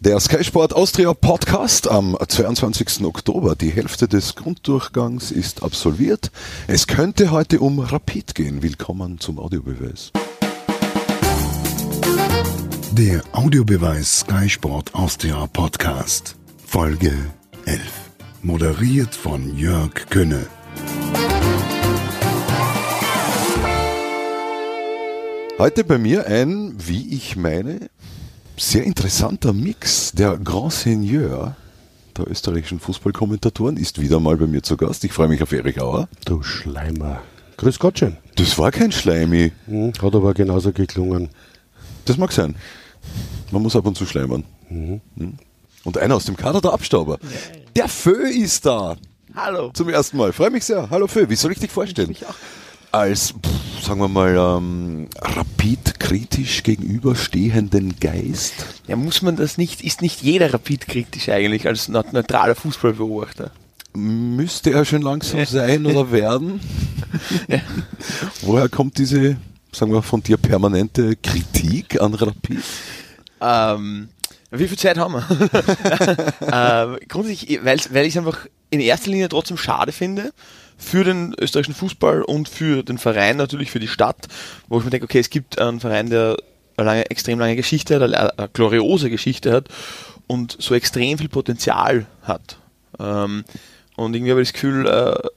Der Sky Sport Austria Podcast am 22. Oktober. Die Hälfte des Grunddurchgangs ist absolviert. Es könnte heute um Rapid gehen. Willkommen zum Audiobeweis. Der Audiobeweis Sky Sport Austria Podcast. Folge 11. Moderiert von Jörg Könne. Heute bei mir ein, wie ich meine, sehr interessanter Mix. Der Grand Seigneur der österreichischen Fußballkommentatoren ist wieder mal bei mir zu Gast. Ich freue mich auf Erich Auer. Du Schleimer. Grüß Gott schön. Das war kein Schleimi. Hm, hat aber genauso geklungen. Das mag sein. Man muss ab und zu schleimern. Mhm. Und einer aus dem Kader, der Abstauber. Der Fö ist da. Hallo. Zum ersten Mal. Freue mich sehr. Hallo Fö, wie soll ich dich vorstellen? Ich auch. Als, pff, sagen wir mal, ähm, rapid kritisch gegenüberstehenden Geist. Ja, muss man das nicht, ist nicht jeder Rapid kritisch eigentlich als neu- neutraler Fußballbeobachter? Müsste er schon langsam sein oder werden? Woher kommt diese, sagen wir, von dir permanente Kritik an Rapid? Ähm, wie viel Zeit haben wir? ähm, grundsätzlich, weil ich es einfach in erster Linie trotzdem schade finde, für den österreichischen Fußball und für den Verein, natürlich für die Stadt, wo ich mir denke, okay, es gibt einen Verein, der eine lange, extrem lange Geschichte hat, eine, gloriose Geschichte hat und so extrem viel Potenzial hat. Ähm, und irgendwie habe ich das Gefühl, äh,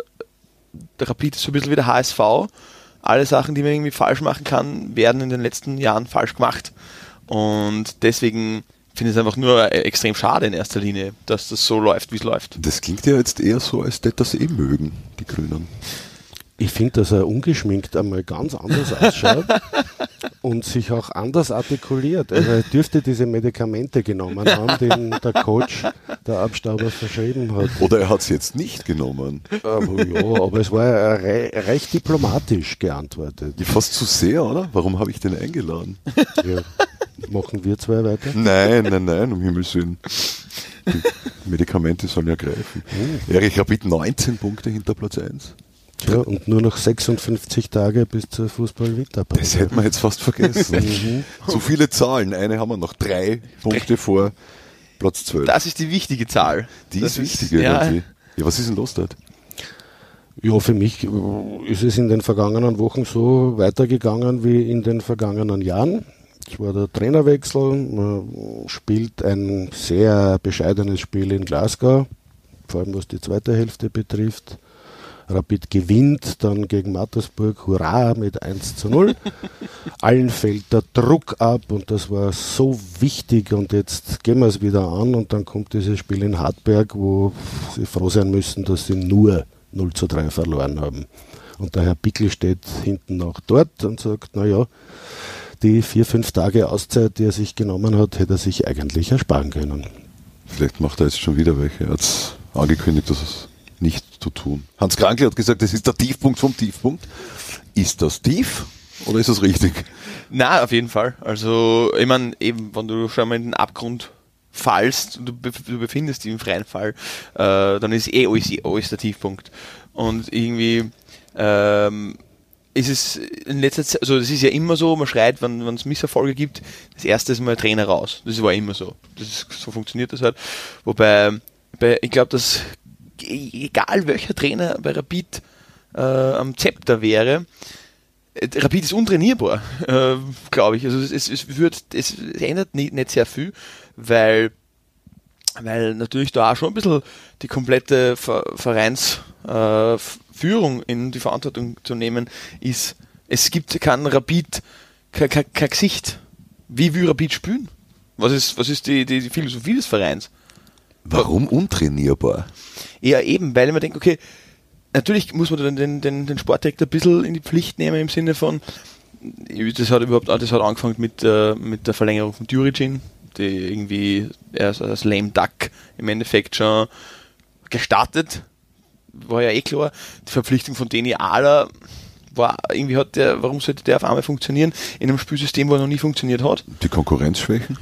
der Rapid ist so ein bisschen wie der HSV. Alle Sachen, die man irgendwie falsch machen kann, werden in den letzten Jahren falsch gemacht. Und deswegen finde es einfach nur äh, extrem schade in erster Linie, dass das so läuft, wie es läuft. Das klingt ja jetzt eher so, als hätte das eh mögen, die Grünen. Ich finde, dass er ungeschminkt einmal ganz anders ausschaut und sich auch anders artikuliert. Also er dürfte diese Medikamente genommen haben, die der Coach der Abstauber verschrieben hat. Oder er hat es jetzt nicht genommen. Aber ja, aber es war ja re recht diplomatisch geantwortet. Fast zu sehr, oder? Warum habe ich den eingeladen? Ja. Machen wir zwei weiter? Nein, nein, nein, um Himmels Willen. Die Medikamente sollen ja greifen. Erich Rapid 19 Punkte hinter Platz 1. Ja, und nur noch 56 Tage bis zur Fußball-Winterpause. Das hätten wir jetzt fast vergessen. Mhm. so viele Zahlen. Eine haben wir noch. Drei Punkte vor Platz 12. Das ist die wichtige Zahl. die das ist wichtiger. ja, irgendwie. ja, was ist denn los dort? Ja, für mich ist es in den vergangenen Wochen so weitergegangen wie in den vergangenen Jahren. Es war der Trainerwechsel, man spielt ein sehr bescheidenes Spiel in Glasgow, vor allem was die zweite Hälfte betrifft. Rapid gewinnt dann gegen Mattersburg, hurra, mit 1 zu 0. Allen fällt der Druck ab und das war so wichtig und jetzt gehen wir es wieder an und dann kommt dieses Spiel in Hartberg, wo sie froh sein müssen, dass sie nur 0 zu 3 verloren haben. Und der Herr Pickel steht hinten auch dort und sagt, naja, die vier, fünf Tage Auszeit, die er sich genommen hat, hätte er sich eigentlich ersparen können. Vielleicht macht er jetzt schon wieder welche. Er hat angekündigt, dass es nicht zu tun. Hans Krankl hat gesagt, das ist der Tiefpunkt vom Tiefpunkt. Ist das tief oder ist das richtig? Na, auf jeden Fall. Also, ich meine, eben, wenn du schon mal in den Abgrund fallst du, du befindest dich im freien Fall, äh, dann ist eh alles, alles der Tiefpunkt. Und irgendwie ähm, ist es in letzter Zeit, also das ist ja immer so, man schreit, wenn es Misserfolge gibt, das erste ist mal Trainer raus. Das war immer so. Das ist, so funktioniert das halt. Wobei, bei, ich glaube, dass egal welcher Trainer bei Rapid äh, am Zepter wäre, äh, Rapid ist untrainierbar, äh, glaube ich. Also es, es, es, wird, es, ändert nicht, nicht sehr viel, weil, weil natürlich da auch schon ein bisschen die komplette Ver Vereinsführung äh, in die Verantwortung zu nehmen ist. Es gibt kein Rapid, kein, kein, kein Gesicht. Wie will Rapid spielen? Was ist, was ist die, die, die Philosophie des Vereins? Warum untrainierbar? Ja, eben, weil man denkt, okay, natürlich muss man dann den, den, den Sportdirektor ein bisschen in die Pflicht nehmen im Sinne von, das hat überhaupt, das hat angefangen mit, äh, mit der Verlängerung von Djuricin, die irgendwie erst als Lame Duck im Endeffekt schon gestartet, war ja eh klar. Die Verpflichtung von Deni Ala war, irgendwie hat der, warum sollte der auf einmal funktionieren in einem Spielsystem, wo er noch nie funktioniert hat? Die Konkurrenzschwächen?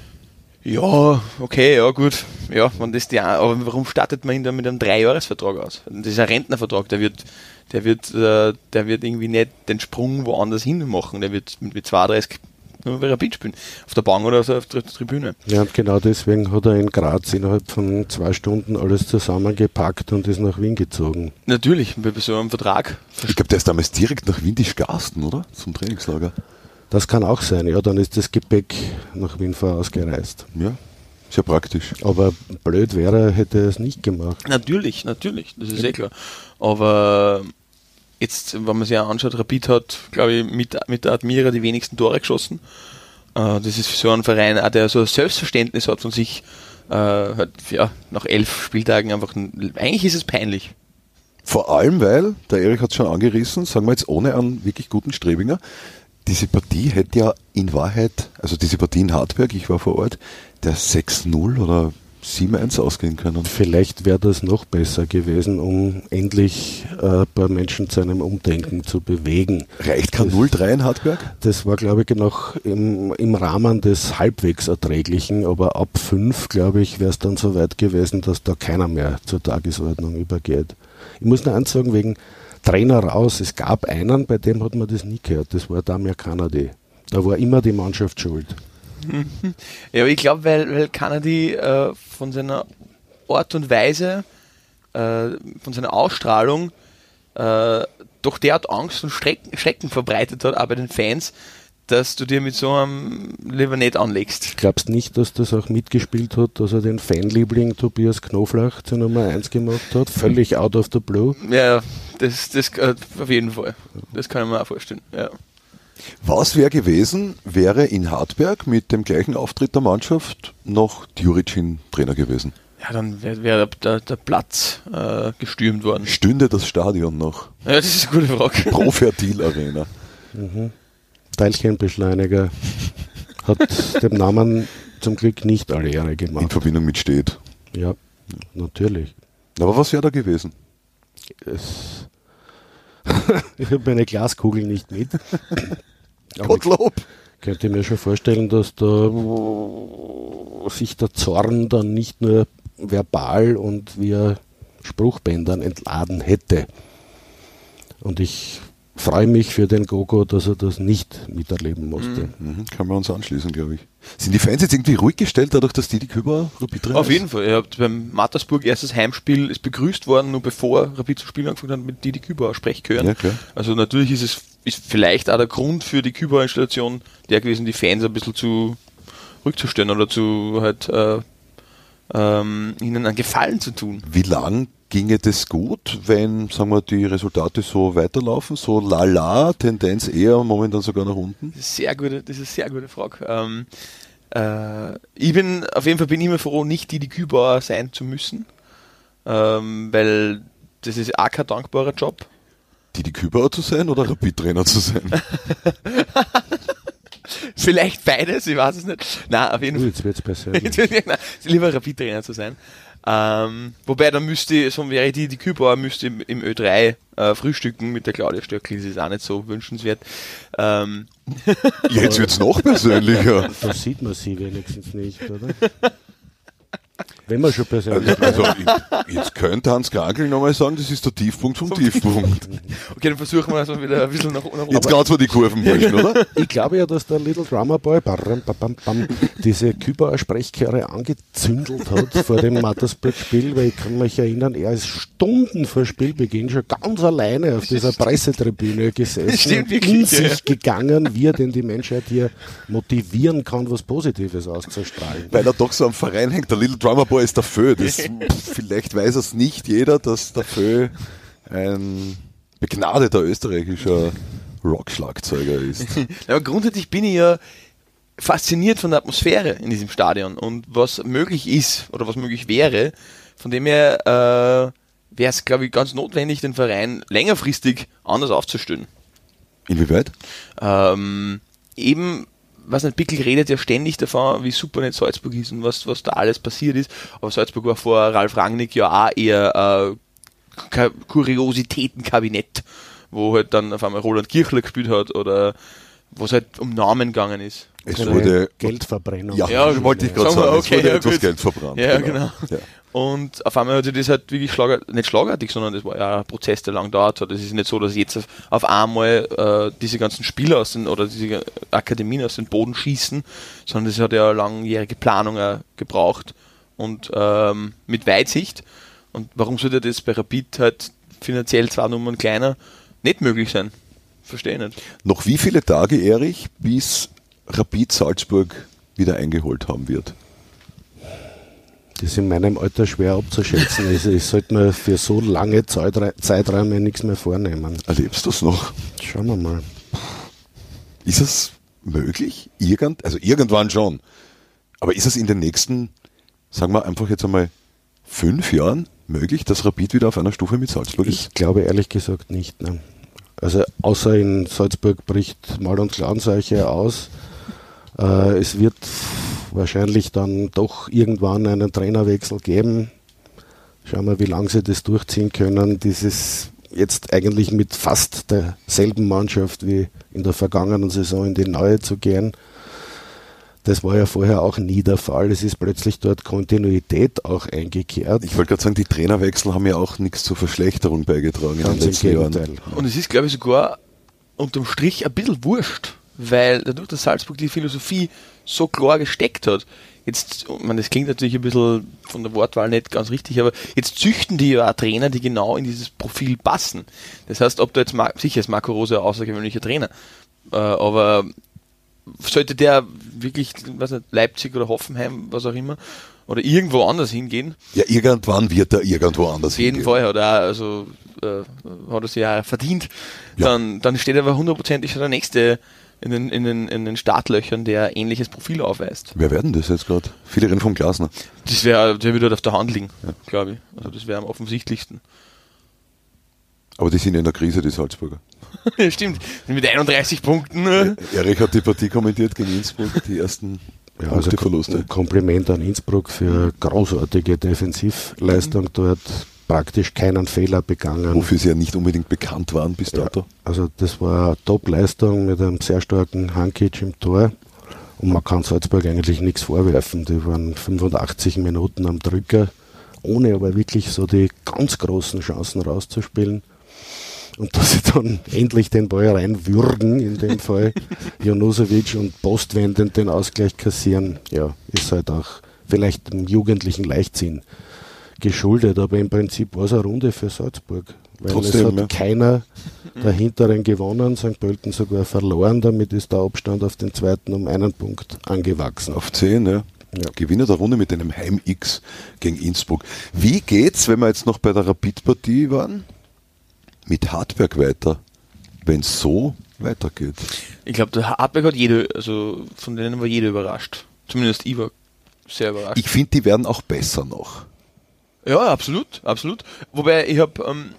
Ja, okay, ja gut. Ja, wenn das die, aber warum startet man ihn dann mit einem Dreijahresvertrag aus? Das ist ein Rentnervertrag, der wird, der wird, äh, der wird irgendwie nicht den Sprung woanders hin machen. Der wird mit, mit 32 nur weil Rapid spielen. Auf der Bank oder auf der Tribüne. Ja, und genau deswegen hat er in Graz innerhalb von zwei Stunden alles zusammengepackt und ist nach Wien gezogen. Natürlich, bei so einem Vertrag. Ich glaube, der ist damals direkt nach Windisch-Garsten, oder? Zum Trainingslager. Das kann auch sein, ja, dann ist das Gepäck nach Wien vorausgereist. Ja, sehr praktisch. Aber blöd wäre, hätte er es nicht gemacht. Natürlich, natürlich, das ist eh klar. Aber jetzt, wenn man sich ja anschaut, Rapid hat, glaube ich, mit, mit der Admira die wenigsten Tore geschossen. Äh, das ist für so ein Verein, der so ein Selbstverständnis hat von sich, äh, halt, ja, nach elf Spieltagen einfach, ein- eigentlich ist es peinlich. Vor allem, weil, der Erik hat es schon angerissen, sagen wir jetzt ohne einen wirklich guten Strebinger, diese Partie hätte ja in Wahrheit, also diese Partie in Hartberg, ich war vor Ort, der 6-0 oder 7-1 ausgehen können. Vielleicht wäre das noch besser gewesen, um endlich äh, ein paar Menschen zu einem Umdenken zu bewegen. Reicht kein 0-3 in Hartberg? Das war, glaube ich, noch im, im Rahmen des halbwegs Erträglichen, aber ab fünf, glaube ich, wäre es dann so weit gewesen, dass da keiner mehr zur Tagesordnung übergeht. Ich muss nur eins sagen, wegen Trainer raus. Es gab einen, bei dem hat man das nie gehört. Das war Damir Kanadi. Da war immer die Mannschaft schuld. Ja, ich glaube, weil, weil Kanadi äh, von seiner Art und Weise, äh, von seiner Ausstrahlung, äh, doch derart Angst und Schrecken, Schrecken verbreitet hat, auch bei den Fans, dass du dir mit so einem lieber nicht anlegst. Glaubst nicht, dass das auch mitgespielt hat, dass er den Fanliebling Tobias Knoflach zur Nummer 1 gemacht hat? Völlig out of the blue. Ja, das, das äh, auf jeden Fall. Das kann ich mir auch vorstellen. Ja. Was wäre gewesen, wäre in Hartberg mit dem gleichen Auftritt der Mannschaft noch Djuricin Trainer gewesen? Ja, dann wäre wär der, der Platz äh, gestürmt worden. Stünde das Stadion noch? Ja, das ist eine gute Frage. Profertil Arena. Teilchenbeschleuniger hat dem Namen zum Glück nicht alle Ehre In gemacht. Verbindung mit Steht. Ja, natürlich. Aber was wäre da gewesen? Es ich habe meine Glaskugel nicht mit. Gottlob! könnte mir schon vorstellen, dass da sich der Zorn dann nicht nur verbal und via Spruchbändern entladen hätte. Und ich freue mich für den Gogo, dass er das nicht miterleben musste. Mhm, kann man uns anschließen, glaube ich. Sind die Fans jetzt irgendwie ruhig gestellt, dadurch, dass Didi Küber Rapid Auf ist? jeden Fall. Ihr habt beim Mattersburg erstes Heimspiel ist begrüßt worden, nur bevor Rapid zu spielen angefangen hat mit Didi Küber Sprechchören. Ja, klar. Also natürlich ist es ist vielleicht auch der Grund für die Küber-Installation der gewesen, die Fans ein bisschen zu rückzustellen oder zu halt äh, ähm, ihnen einen Gefallen zu tun. Wie lang ginge das gut, wenn, sagen wir, die Resultate so weiterlaufen? So lala, Tendenz eher momentan sogar nach unten? Das ist sehr gute, das ist eine sehr gute Frage. Ähm, äh, ich bin, auf jeden Fall bin ich immer froh, nicht die, die Kühlbauer sein zu müssen, ähm, weil das ist auch kein dankbarer Job. Didi Küber zu sein oder Rapid Trainer zu sein? Vielleicht beides, ich weiß es nicht. Nein, auf jeden Uh, Fall. jetzt wird es persönlich. Nein, lieber Rapid-Trainer zu sein. Ähm, wobei, dann müsste, so wäre die, die Kühlbauer müsste im, im Ö3 äh, frühstücken mit der Claudia Stöckli, das ist auch nicht so wünschenswert. Ähm, Jetzt wird's noch persönlicher. Da sieht man sie wenigstens nicht, oder? Wenn man schon persönlich. Also, ich- jetzt könnte Hans Krankel nochmal sagen, das ist der Tiefpunkt vom Tiefpunkt. okay, dann versuchen wir also wieder ein bisschen nach, oben. Jetzt ganz mal die Kurven möchten, oder? Ich glaube ja, dass der Little Drummer Boy barram, bam, bam, bam, diese Kübauer Sprechchöre angezündelt hat vor dem Mattersburg-Spiel, weil ich kann mich erinnern, er ist Stunden vor Spielbeginn schon ganz alleine auf dieser Pressetribüne gesessen Stimmt und wirklich, in ja. sich gegangen, wie er denn die Menschheit hier motivieren kann, was Positives auszustrahlen. Weil er doch so am Verein hängt. Der Little Drummer Boy ist der Fö. Das, vielleicht weiß es nicht jeder, dass der Fö ein begnadeter österreichischer Rockschlagzeuger ist. Aber grundsätzlich bin ich ja fasziniert von der Atmosphäre in diesem Stadion und was möglich ist oder was möglich wäre. Von dem her äh, wäre es, glaube ich, ganz notwendig, den Verein längerfristig anders aufzustellen. Inwieweit? Ähm, eben, was nicht, Pickel redet ja ständig davon, wie super nicht Salzburg ist und was, was da alles passiert ist. Aber Salzburg war vor Ralf Rangnick ja auch eher äh, Ka- Kuriositätenkabinett, wo halt dann auf einmal Roland Kirchler gespielt hat oder wo es halt um Namen gegangen ist. Es Eine wurde Geldverbrennung. Ja, Ja, wollte ich gerade sagen sagen. okay, es wurde ja, etwas gut. Geld verbrannt. Ja, genau. Ja. Und auf einmal hat sich das halt wirklich schlager, nicht schlagartig, sondern das war ja ein Prozess, der lang dauert hat. Es ist nicht so, dass jetzt auf, auf einmal äh, diese ganzen Spieler aus den, oder diese Akademien aus dem Boden schießen, sondern das hat ja eine langjährige Planung auch gebraucht und ähm, mit Weitsicht. Und warum sollte das bei Rapid halt finanziell zwei Nummern kleiner nicht möglich sein? Verstehe ich nicht. Noch wie viele Tage, Erich, bis Rapid Salzburg wieder eingeholt haben wird? Das ist in meinem Alter schwer abzuschätzen. Also ich sollte mir für so lange Zeitre- Zeiträume nichts mehr vornehmen. Erlebst du es noch? Schauen wir mal. Ist es möglich? Irgend, also irgendwann schon. Aber ist es in den nächsten, sagen wir einfach jetzt einmal, fünf Jahren möglich, dass Rapid wieder auf einer Stufe mit Salzburg Ich ist? glaube ehrlich gesagt nicht. Ne. Also außer in Salzburg bricht mal und Klanseiche aus. Äh, es wird wahrscheinlich dann doch irgendwann einen Trainerwechsel geben. Schauen wir, wie lange sie das durchziehen können. Dieses jetzt eigentlich mit fast derselben Mannschaft wie in der vergangenen Saison in die neue zu gehen. Das war ja vorher auch nie der Fall. Es ist plötzlich dort Kontinuität auch eingekehrt. Ich wollte gerade sagen, die Trainerwechsel haben ja auch nichts zur Verschlechterung beigetragen in Ganz den im letzten Jahren. Und es ist, glaube ich, sogar unterm Strich ein bisschen wurscht, weil dadurch, dass Salzburg die Philosophie so klar gesteckt hat, jetzt, ich meine, das klingt natürlich ein bisschen von der Wortwahl nicht ganz richtig, aber jetzt züchten die ja auch Trainer, die genau in dieses Profil passen. Das heißt, ob da jetzt, sicher ist Marco Rose ein außergewöhnlicher Trainer, äh, aber sollte der wirklich, weiß nicht, Leipzig oder Hoffenheim, was auch immer, oder irgendwo anders hingehen, Ja, irgendwann wird er irgendwo anders auf jeden hingehen. Fall hat er, also, äh, hat er sich ja verdient. Ja. Dann, dann steht aber hundertprozentig schon der Nächste in den, in, den, in den Startlöchern, der ähnliches Profil aufweist. Wer werden das jetzt gerade? Viele reden vom Glasner. Das wäre, der würde auf der Hand liegen, glaube ich. Also das wäre am offensichtlichsten. Aber die sind ja in der Krise, die Salzburger. Ja, Stimmt, mit 31 Punkten. äh, Erich hat die Partie kommentiert gegen Innsbruck, die ersten Ja, also ein Kompliment an Innsbruck für großartige Defensivleistung dort. Praktisch keinen Fehler begangen. Wofür sie ja nicht unbedingt bekannt waren bis Ja, dato. also das war eine Top-Leistung mit einem sehr starken Hankic im Tor. Und man kann Salzburg eigentlich nichts vorwerfen. Die waren 85 Minuten am Drücker, ohne aber wirklich so die ganz großen Chancen rauszuspielen. Und dass sie dann endlich den Ball reinwürgen, in dem Fall Jonusovic und postwendend den Ausgleich kassieren, ja, ist halt auch vielleicht dem jugendlichen Leichtsinn geschuldet, aber im Prinzip war es eine Runde für Salzburg. Weil Trotzdem, es hat ja. keiner der Hinteren gewonnen, St. Pölten sogar verloren, damit ist der Abstand auf den zweiten um einen Punkt angewachsen. Auf 10, ja. Ja. Gewinner der Runde mit einem Heim-X gegen Innsbruck. Wie geht's, wenn wir jetzt noch bei der Rapid-Partie waren, mit Hartberg weiter, wenn es so weitergeht? Ich glaube, der Hartberg hat jede, also von denen war jeder überrascht. Zumindest ich war sehr überrascht. Ich finde, die werden auch besser noch. Ja, absolut, absolut. Wobei ich habe ähm,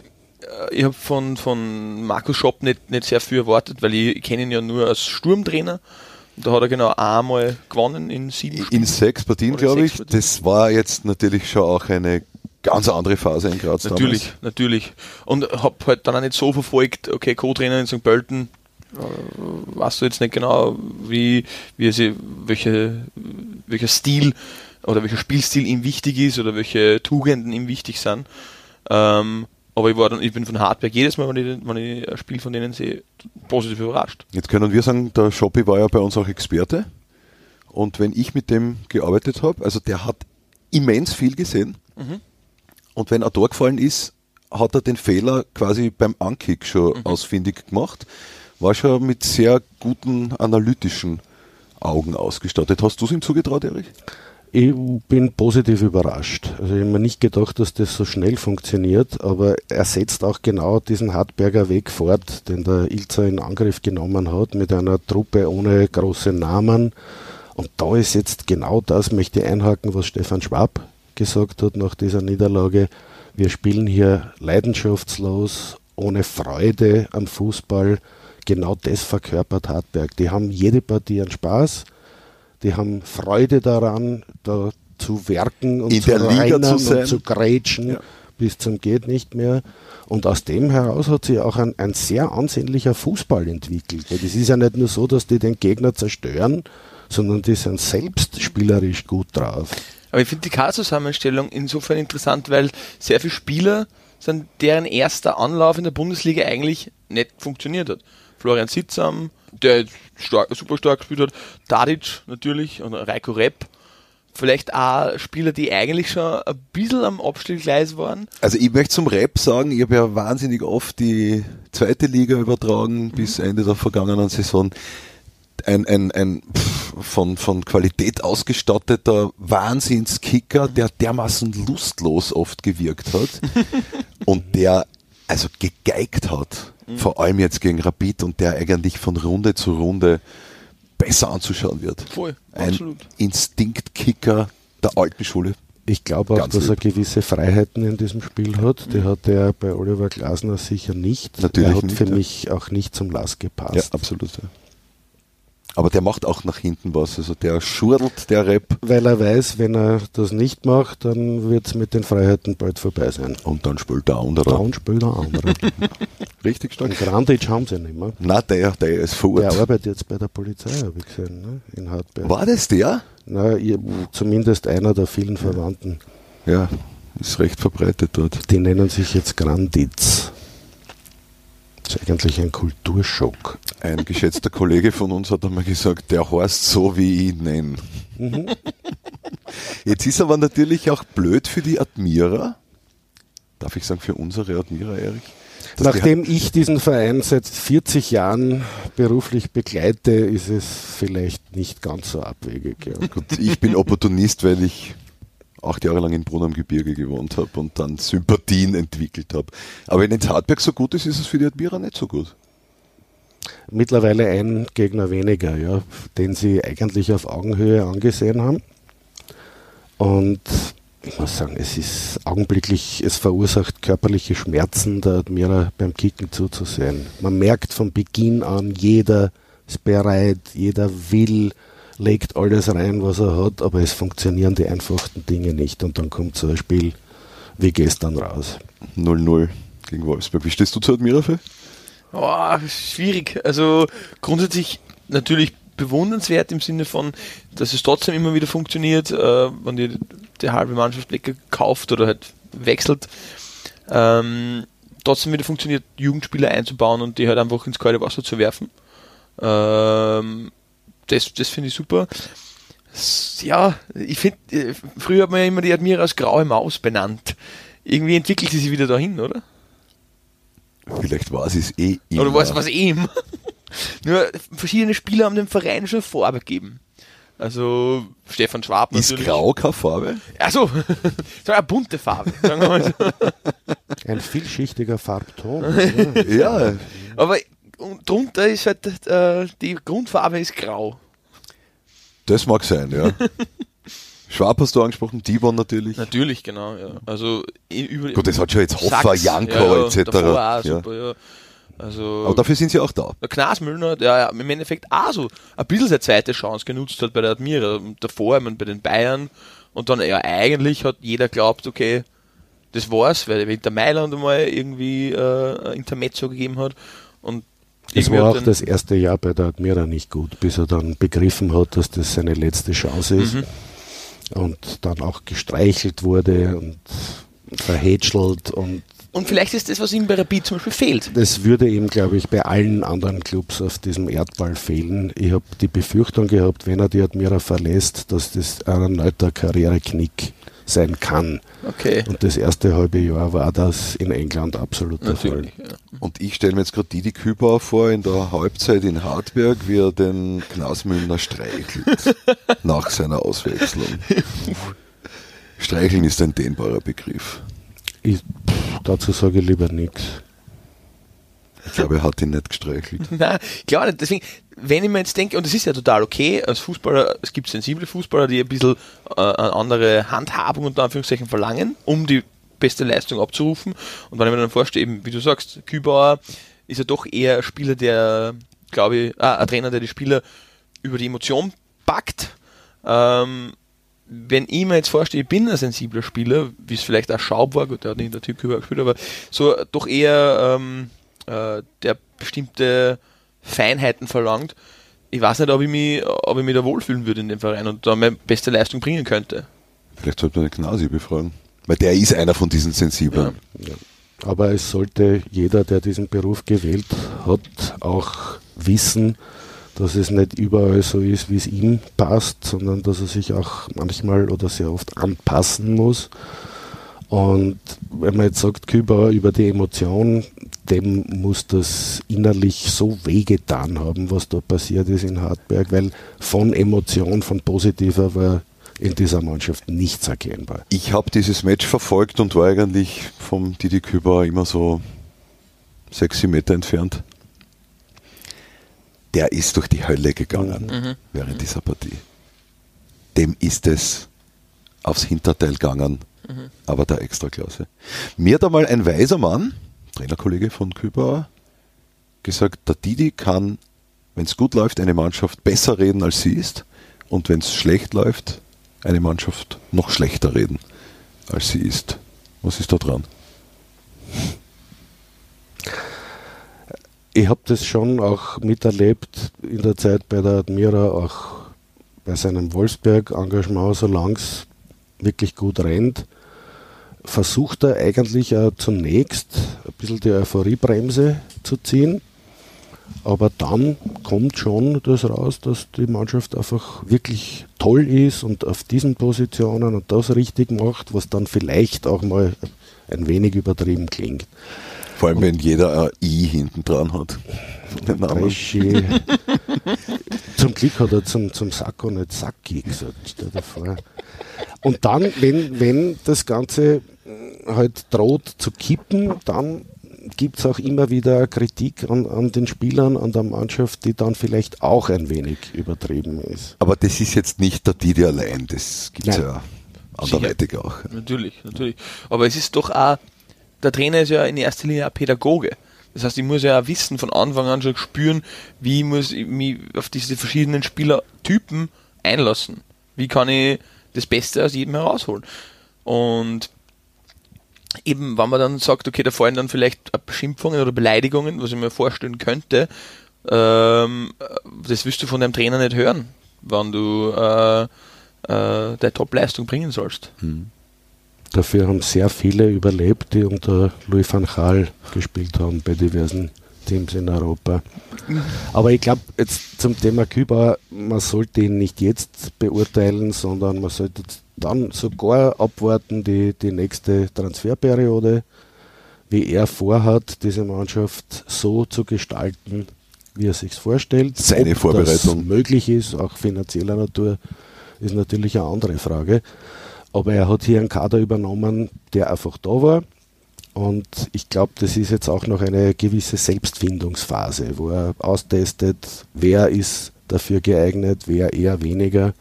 äh, ich habe von, von Markus Schopp nicht, nicht sehr viel erwartet, weil ich, kenne ihn ja nur als Sturmtrainer. Und da hat er genau einmal gewonnen in sieben Spielen. In sechs Partien, glaube ich. Partien. Das war jetzt natürlich schon auch eine ganz andere Phase in Graz Natürlich, natürlich. Und habe halt dann auch nicht so verfolgt, okay, Co-Trainer in St. Pölten, äh, weißt du jetzt nicht genau, wie, wie sie, welche, welcher Stil oder welcher Spielstil ihm wichtig ist oder welche Tugenden ihm wichtig sind. Ähm, aber ich, war dann, ich bin von Hartberg jedes Mal, wenn ich, wenn ich ein Spiel von denen sehe, positiv überrascht. Jetzt können wir sagen, der Shoppi war ja bei uns auch Experte. Und wenn ich mit dem gearbeitet habe, also der hat immens viel gesehen. Und wenn er Tor gefallen ist, hat er den Fehler quasi beim Ankick schon ausfindig gemacht. War schon mit sehr guten analytischen Augen ausgestattet. Hast du es ihm zugetraut, Erich? Ich bin positiv überrascht. Also ich habe mir nicht gedacht, dass das so schnell funktioniert, aber er setzt auch genau diesen Hartberger Weg fort, den der Ilzer in Angriff genommen hat, mit einer Truppe ohne große Namen. Und da ist jetzt genau das, möchte ich einhaken, was Stefan Schwab gesagt hat nach dieser Niederlage. Wir spielen hier leidenschaftslos, ohne Freude am Fußball. Genau das verkörpert Hartberg. Die haben jede Partie einen Spaß die haben Freude daran, da zu werken und In zu reinen zu und zu grätschen. Ja. bis zum geht nicht mehr. Und aus dem heraus hat sich auch ein, ein sehr ansehnlicher Fußball entwickelt. Das ist ja nicht nur so, dass die den Gegner zerstören, sondern die sind selbst spielerisch gut drauf. Aber ich finde die K-Zusammenstellung insofern interessant, weil sehr viele Spieler sind, deren erster Anlauf in der Bundesliga eigentlich nicht funktioniert hat. Florian Sitzam, der stark, super stark gespielt hat, Tadic natürlich und Reiko Repp. Vielleicht auch Spieler, die eigentlich schon ein bisschen am Abstellgleis waren. Also ich möchte zum Rap sagen, ich habe ja wahnsinnig oft die zweite Liga übertragen bis Ende der vergangenen Saison. Ein, ein, ein pff, von, von Qualität ausgestatteter Wahnsinnskicker, der dermaßen lustlos oft gewirkt hat und der also gegeigt hat, vor allem jetzt gegen Rapid und der eigentlich von Runde zu Runde besser anzuschauen wird. Voll, Ein absolut. Instinktkicker der alten Schule. Ich glaube auch, Ganz dass er lieb. gewisse Freiheiten in diesem Spiel hat. Die hat er bei Oliver Glasner sicher nicht. Natürlich er hat nicht, für ja. mich auch nicht zum Lass gepasst. Ja, absolut. Ja. Aber der macht auch nach hinten was. Also der schurdelt, der Rap. Weil er weiß, wenn er das nicht macht, dann wird es mit den Freiheiten bald vorbei sein. Und dann spielt der andere. Dann spielt der andere. Richtig stark. Und Grandic haben sie nicht mehr. Na, der, der ist fort. Der arbeitet jetzt bei der Polizei, habe ich gesehen, ne? in Hartberg. War das der? Na, ihr, zumindest einer der vielen Verwandten. Ja, ist recht verbreitet dort. Die nennen sich jetzt Granditz. Das ist eigentlich ein Kulturschock. Ein geschätzter Kollege von uns hat einmal gesagt, der heißt so, wie ich ihn nenne. Mhm. Jetzt ist aber natürlich auch blöd für die Admira. Darf ich sagen, für unsere Admira, Erik? Die Nachdem ich diesen Verein seit 40 Jahren beruflich begleite, ist es vielleicht nicht ganz so abwegig. Ja. Gut, ich bin Opportunist, weil ich acht Jahre lang in Brunn am Gebirge gewohnt habe und dann Sympathien entwickelt habe. Aber wenn jetzt Hartberg so gut ist, ist es für die Admira nicht so gut. Mittlerweile ein Gegner weniger, ja, den sie eigentlich auf Augenhöhe angesehen haben. Und ich muss sagen, es ist augenblicklich, es verursacht körperliche Schmerzen, der Admira beim Kicken zuzusehen. Man merkt von Beginn an, jeder ist bereit, jeder will, legt alles rein, was er hat, aber es funktionieren die einfachsten Dinge nicht. Und dann kommt so ein Spiel wie gestern raus. 0-0 gegen Wolfsburg. Wie stehst du zu Admira für? Boah, schwierig. Also grundsätzlich natürlich bewundernswert im Sinne von, dass es trotzdem immer wieder funktioniert, äh, wenn die, die halbe Mannschaft kauft oder halt wechselt. Ähm, trotzdem wieder funktioniert, Jugendspieler einzubauen und die halt einfach ins kalte Wasser zu werfen. Ähm, das das finde ich super. Ja, ich finde, äh, früher hat man ja immer die Admira als graue Maus benannt. Irgendwie entwickelt sie sich wieder dahin, oder? Vielleicht war es eh immer. Oder was was ihm? Nur verschiedene Spieler haben dem Verein schon Farbe gegeben. Also Stefan Schwab Ist natürlich. grau keine Farbe? Achso, das war eine bunte Farbe. Sagen wir mal so. Ein vielschichtiger Farbton. Ja, Aber und drunter ist halt äh, die Grundfarbe ist grau. das mag sein, ja. Schwab hast du angesprochen, Dibon natürlich. Natürlich, genau. Ja. Also über Gut, das hat schon jetzt Hoffer, Sachs, Janko ja, ja, etc. davor auch super, ja. Also Aber dafür sind sie auch da. Der Knasmüllner, der ja im Endeffekt auch so ein bisschen seine zweite Chance genutzt hat bei der Admira. Und Davor, ich meine, bei den Bayern. Und dann ja eigentlich hat jeder glaubt, okay, das war's, weil Inter Mailand einmal irgendwie äh, ein Intermezzo gegeben hat. Und Es war auch das erste Jahr bei der Admira nicht gut, bis er dann begriffen hat, dass das seine letzte Chance ist Mhm. und dann auch gestreichelt wurde und verhätschelt und Und vielleicht ist das, was ihm bei Rapid zum Beispiel fehlt. das würde ihm, glaube ich, bei allen anderen Clubs auf diesem Erdball fehlen. Ich habe die Befürchtung gehabt, wenn er die Admira verlässt, dass das ein erneuter Karriereknick sein kann. Okay. Und das erste halbe Jahr war das in England absolut der Fall. Natürlich. Ja. Und ich stelle mir jetzt gerade Didi Kübauer vor in der Halbzeit in Hartberg, wie er den Knasmüllner streichelt nach seiner Auswechslung. Streicheln ist ein dehnbarer Begriff. Ich, pff, dazu sage ich lieber nichts. Ich glaube, er hat ihn nicht gestreichelt. Nein, glaube nicht. Deswegen, wenn ich mir jetzt denke, und das ist ja total okay, als Fußballer, es gibt sensible Fußballer, die ein bisschen äh, eine andere Handhabung unter Anführungszeichen verlangen, um die beste Leistung abzurufen. Und wenn ich mir dann vorstelle, eben, wie du sagst, Kübauer ist ja doch eher ein Spieler, der, glaube ich, ah, ein Trainer, der die Spieler über die Emotion packt. Ähm, wenn ich mir jetzt vorstelle, ich bin ein sensibler Spieler, wie es vielleicht auch Schaub war, gut, der hat nicht der Typ gespielt, aber so doch eher ähm, äh, der bestimmte Feinheiten verlangt. Ich weiß nicht, ob ich mich, ob ich mich da wohlfühlen würde in dem Verein und da meine beste Leistung bringen könnte. Vielleicht sollte man den Gnasi befragen. Weil der ist einer von diesen Sensiblen. Ja. Aber es sollte jeder, der diesen Beruf gewählt hat, auch wissen, dass es nicht überall so ist, wie es ihm passt, sondern dass er sich auch manchmal oder sehr oft anpassen muss. Und wenn man jetzt sagt, Küber über die Emotion, dem muss das innerlich so wehgetan haben, was da passiert ist in Hartberg, weil von Emotion, von positiver war in dieser Mannschaft nichts erkennbar. Ich habe dieses Match verfolgt und war eigentlich vom Didi Küber immer so sechs Meter entfernt. Der ist durch die Hölle gegangen mhm. während dieser Partie. Dem ist es aufs Hinterteil gegangen, mhm. aber der Extraklasse. Mir hat einmal ein weiser Mann, Trainerkollege von Küber, gesagt, der Didi kann, wenn es gut läuft, eine Mannschaft besser reden, als sie ist. Und wenn es schlecht läuft, eine Mannschaft noch schlechter reden, als sie ist. Was ist da dran? Ich habe das schon auch miterlebt in der Zeit bei der Admira, auch bei seinem Wolfsberg-Engagement, solange es wirklich gut rennt, versucht er eigentlich äh, zunächst ein bisschen die Euphoriebremse zu ziehen aber dann kommt schon das raus, dass die Mannschaft einfach wirklich toll ist und auf diesen Positionen und das richtig macht, was dann vielleicht auch mal ein wenig übertrieben klingt. Vor allem, und wenn jeder ein I hinten dran hat. Dreschi. zum Glück hat er zum, zum Sakko nicht Sacki gesagt, stell dir vor. Und dann, wenn, wenn das Ganze halt droht zu kippen, dann gibt es auch immer wieder Kritik an, an, den Spielern, an der Mannschaft, die dann vielleicht auch ein wenig übertrieben ist. Aber das ist jetzt nicht der Didi allein, das gibt es ja anderweitig auch. Natürlich, natürlich. Aber es ist doch auch, der Trainer ist ja in erster Linie ein Pädagoge. Das heißt, ich muss ja auch wissen, von Anfang an schon spüren, wie muss ich mich auf diese verschiedenen Spielertypen einlassen. Wie kann ich das Beste aus jedem herausholen? Und eben, wenn man dann sagt, okay, da fallen dann vielleicht Beschimpfungen oder Beleidigungen, was ich mir vorstellen könnte, ähm, das wirst du von deinem Trainer nicht hören, wenn du äh, äh, deine Top-Leistung bringen sollst. Hm. Dafür haben sehr viele überlebt, die unter Louis van Gaal gespielt haben bei diversen Teams in Europa. Aber ich glaube, jetzt zum Thema Küber, man sollte ihn nicht jetzt beurteilen, sondern man sollte dann sogar abwarten die, die nächste Transferperiode, wie er vorhat, diese Mannschaft so zu gestalten, wie er sich vorstellt. Seine Ob Vorbereitung. Das möglich ist, auch finanzieller Natur, ist natürlich eine andere Frage. Aber er hat hier einen Kader übernommen, der einfach da war. Und ich glaube, das ist jetzt auch noch eine gewisse Selbstfindungsphase, wo er austestet, wer ist dafür geeignet, wer eher weniger.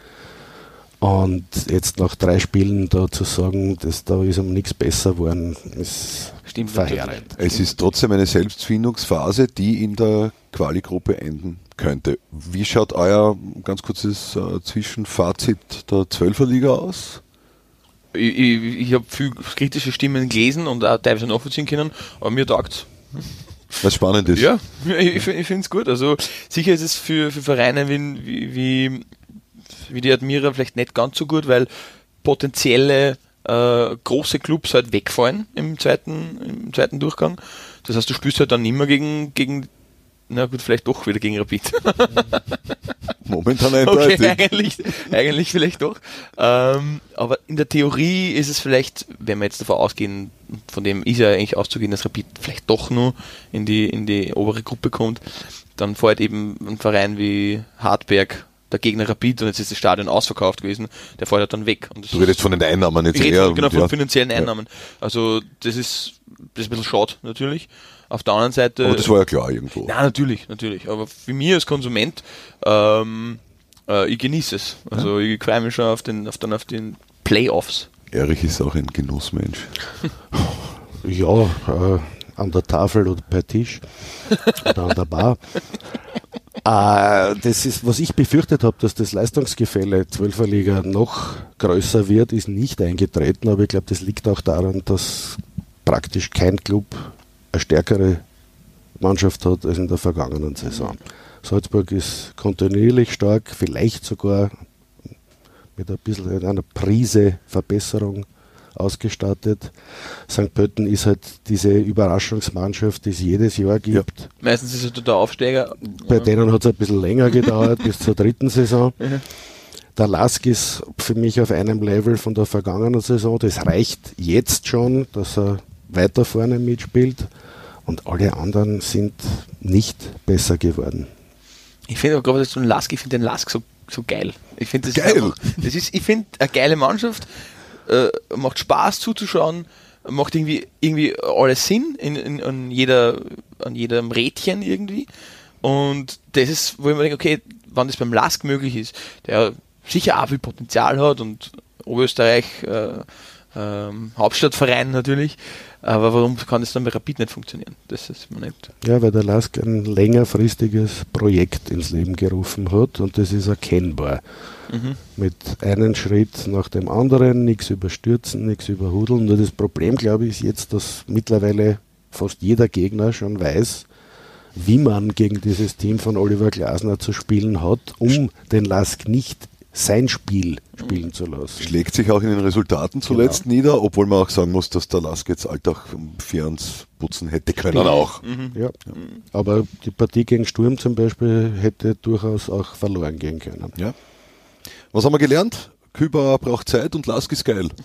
Und jetzt nach drei Spielen da zu sagen, dass da ist um nichts besser geworden, ist Stimmt verheerend. Es ist trotzdem eine Selbstfindungsphase, die in der Quali-Gruppe enden könnte. Wie schaut euer ganz kurzes äh, Zwischenfazit der Zwölferliga aus? Ich, ich, ich habe viel kritische Stimmen gelesen und auch teilweise nachvollziehen können, aber mir taugt Was spannend ist. Ja, ich, ich finde es gut. Also sicher ist es für, für Vereine wie, wie, wie die Admira vielleicht nicht ganz so gut, weil potenzielle äh, große Clubs halt wegfallen im zweiten, im zweiten Durchgang. Das heißt, du spielst halt dann nicht mehr gegen, gegen na gut, vielleicht doch wieder gegen Rapid. Momentan eindeutig. Okay, eigentlich, eigentlich vielleicht doch. Ähm, aber in der Theorie ist es vielleicht, wenn wir jetzt davon ausgehen, von dem ist ja eigentlich auszugehen, dass Rapid vielleicht doch nur in die, in die obere Gruppe kommt, dann fährt eben ein Verein wie Hartberg der Gegner Rapid und jetzt ist das Stadion ausverkauft gewesen, der fährt dann weg. du redest von den Einnahmen jetzt eher. Genau, von ja. finanziellen Einnahmen. Also das ist, das ist ein bisschen schade natürlich. Auf der anderen Seite. Aber das war ja klar irgendwo. Ja, natürlich, natürlich. Aber für mich als Konsument, ähm, äh, ich genieße es. Also ja. ich freue mich schon auf den, auf, dann auf den Playoffs. Erich ist auch ein Genussmensch. ja, äh, an der Tafel oder per Tisch oder an der Bar. Äh, das ist, was ich befürchtet habe, dass das Leistungsgefälle 12er Liga noch größer wird, ist nicht eingetreten, aber ich glaube, das liegt auch daran, dass praktisch kein Club eine stärkere Mannschaft hat als in der vergangenen Saison. Salzburg ist kontinuierlich stark, vielleicht sogar mit ein bisschen einer Prise Verbesserung ausgestattet. St. Pölten ist halt diese Überraschungsmannschaft, die es jedes Jahr gibt. Ja. Meistens ist es der Aufsteiger. Bei denen hat es ein bisschen länger gedauert, bis zur dritten Saison. Mhm. Der Lask ist für mich auf einem Level von der vergangenen Saison. Das reicht jetzt schon, dass er weiter vorne mitspielt. Und alle anderen sind nicht besser geworden. Ich finde aber gerade, dass du Lask, ich finde den Lask so, so geil. Ich finde das geil. Einfach, das ist, ich finde eine geile Mannschaft äh, macht Spaß zuzuschauen, macht irgendwie, irgendwie alles Sinn in, in, an, jeder, an jedem Rädchen irgendwie. Und das ist, wo ich mir denke, okay, wann das beim Lask möglich ist, der sicher auch viel Potenzial hat und Oberösterreich äh, ähm, Hauptstadtverein natürlich, aber warum kann das dann bei Rapid nicht funktionieren? Das ist mir nicht. Ja, weil der Lask ein längerfristiges Projekt ins Leben gerufen hat und das ist erkennbar. Mhm. Mit einem Schritt nach dem anderen, nichts überstürzen, nichts überhudeln. Nur das Problem, glaube ich, ist jetzt, dass mittlerweile fast jeder Gegner schon weiß, wie man gegen dieses Team von Oliver Glasner zu spielen hat, um den Lask nicht sein Spiel spielen zu lassen. Schlägt sich auch in den Resultaten zuletzt genau. nieder, obwohl man auch sagen muss, dass der Lask jetzt Alltag für uns putzen hätte können mhm. auch. Mhm. Ja. ja. aber die Partie gegen Sturm zum Beispiel hätte durchaus auch verloren gehen können. Ja. Was haben wir gelernt? Kübauer braucht Zeit und Lask ist geil.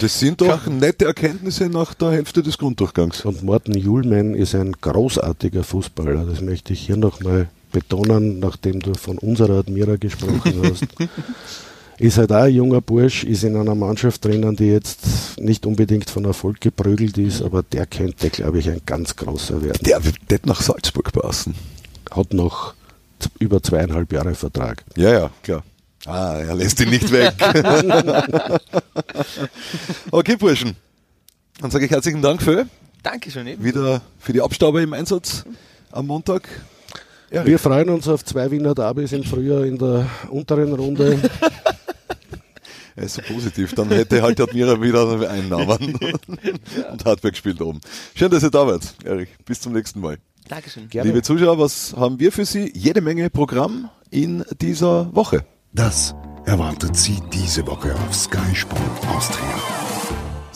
Das sind doch nette Erkenntnisse nach der Hälfte des Grunddurchgangs. Und Morten Julmann ist ein großartiger Fußballer. Das möchte ich hier nochmal betonen, nachdem du von unserer Admira gesprochen hast. ist halt auch ein junger Bursch, ist in einer Mannschaft drinnen, die jetzt nicht unbedingt von Erfolg geprügelt ist, aber der könnte, glaube ich, ein ganz großer werden. Der wird nach Salzburg passen. Hat noch über zweieinhalb Jahre Vertrag. Ja, ja, klar. Ah, er lässt ihn nicht weg. okay, Burschen. Dann sage ich herzlichen Dank für. Dankeschön. Eben. Wieder für die Abstauber im Einsatz am Montag. Ja, Wir freuen uns auf zwei Wiener Derbys im Frühjahr in der unteren Runde. Er ist so positiv, dann hätte halt Admira wieder einen Namen und Hardback spielt oben. Schön, dass ihr da wart, Erich. Bis zum nächsten Mal. Dankeschön. Gerne. Liebe Zuschauer, was haben wir für Sie? Jede Menge Programm in dieser Woche. Das erwartet Sie diese Woche auf Sky Sport Austria.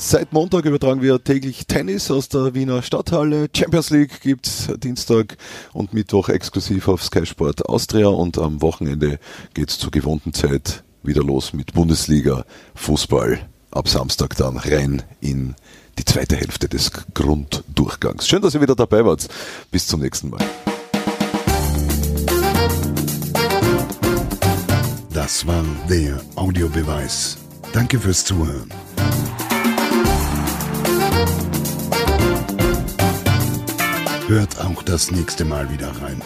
Seit Montag übertragen wir täglich Tennis aus der Wiener Stadthalle. Champions League gibt's Dienstag und Mittwoch exklusiv auf Sky Sport Austria und am Wochenende geht's zur gewohnten Zeit wieder los mit Bundesliga Fußball. Ab Samstag dann rein in die zweite Hälfte des Grunddurchgangs. Schön, dass ihr wieder dabei wart. Bis zum nächsten Mal. Das war der Audiobeweis. Danke fürs Zuhören. Hört auch das nächste Mal wieder rein.